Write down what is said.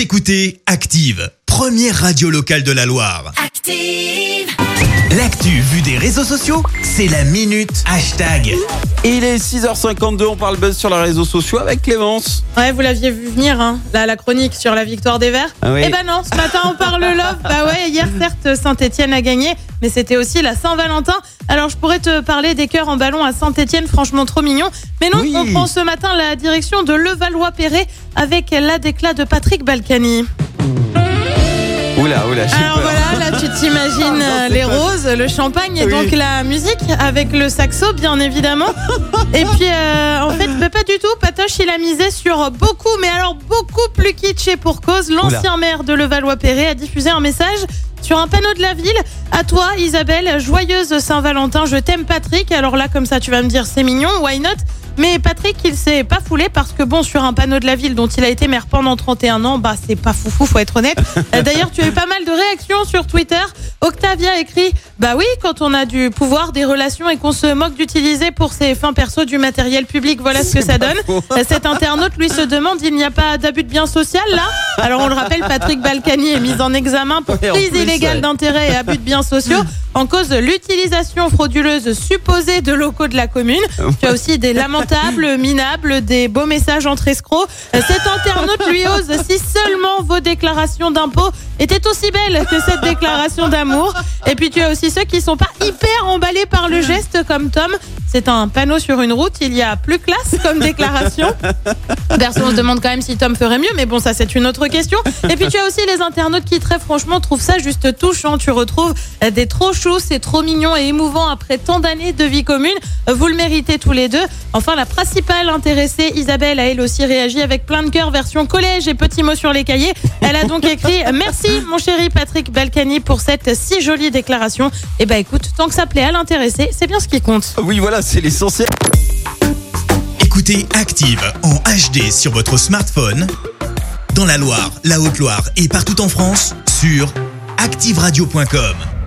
Vous écoutez Active, première radio locale de la Loire. Active. L'actu vue des réseaux sociaux, c'est la minute hashtag. Il est 6h52, on parle buzz sur les réseaux sociaux avec Clémence. Ouais, vous l'aviez vu venir, hein, là, la chronique sur la victoire des Verts. Ah oui. Eh ben non, ce matin on parle love. Bah ouais, hier certes Saint-Etienne a gagné, mais c'était aussi la Saint-Valentin. Alors je pourrais te parler des cœurs en ballon à Saint-Etienne, franchement trop mignon. Mais non, Oui. on prend ce matin la direction de Levallois-Perret avec la déclat de Patrick Balkany. Oula, oula, Alors peur. voilà, là tu t'imagines les roses, le champagne et Oui. donc la musique avec le saxo bien évidemment. Et puis euh, en fait bah, pas du tout, Patoche il a misé sur beaucoup mais alors beaucoup plus kitsché pour cause. L'ancien maire de Levallois-Perret a diffusé un message sur un panneau de la ville. À toi Isabelle, joyeuse Saint-Valentin, je t'aime Patrick. Alors là comme ça tu vas me dire c'est mignon, why not? Mais Patrick, il s'est pas foulé parce que bon, sur un panneau de la ville dont il a été maire pendant 31 ans, bah c'est pas foufou, faut être honnête. D'ailleurs, tu as eu pas mal de réactions sur Twitter. Octavia écrit, bah oui, quand on a du pouvoir, des relations et qu'on se moque d'utiliser pour ses fins perso du matériel public, voilà ce que ça donne. faux. Euh, Cet internaute lui se demande, il n'y a pas d'abus de bien social là? Alors on le rappelle, Patrick Balkany est mis en examen pour Ouais, prise plus, illégale ouais. d'intérêt et abus de biens sociaux en cause de l'utilisation frauduleuse supposée de locaux de la commune. Tu as aussi des lamentables, minables, des beaux messages entre escrocs. Euh, Cet internaute lui ose si seulement vos déclarations d'impôts étaient aussi belles que cette déclaration d'amour. Et puis tu as aussi ceux qui sont pas hyper emballés par le geste comme Tom. C'est un panneau sur une route, il y a plus classe comme déclaration. Perso, on se demande quand même si Tom ferait mieux, mais bon, ça c'est une autre question. Et puis tu as aussi les internautes qui très franchement trouvent ça juste touchant. Tu retrouves des trop choux, c'est trop mignon et émouvant après tant d'années de vie commune. Vous le méritez tous les deux. Enfin, la principale intéressée, Isabelle, a elle aussi réagi avec plein de cœur version collège et petits mots sur les cahiers. Elle a donc écrit Merci mon chéri Patrick Balkany pour cette si jolie déclaration. Et bah écoute, tant que ça plaît à l'intéressé, c'est bien ce qui compte. Oui, voilà, c'est l'essentiel. Écoutez Active en HD sur votre smartphone, dans la Loire, la Haute-Loire et partout en France, sur activeradio.com.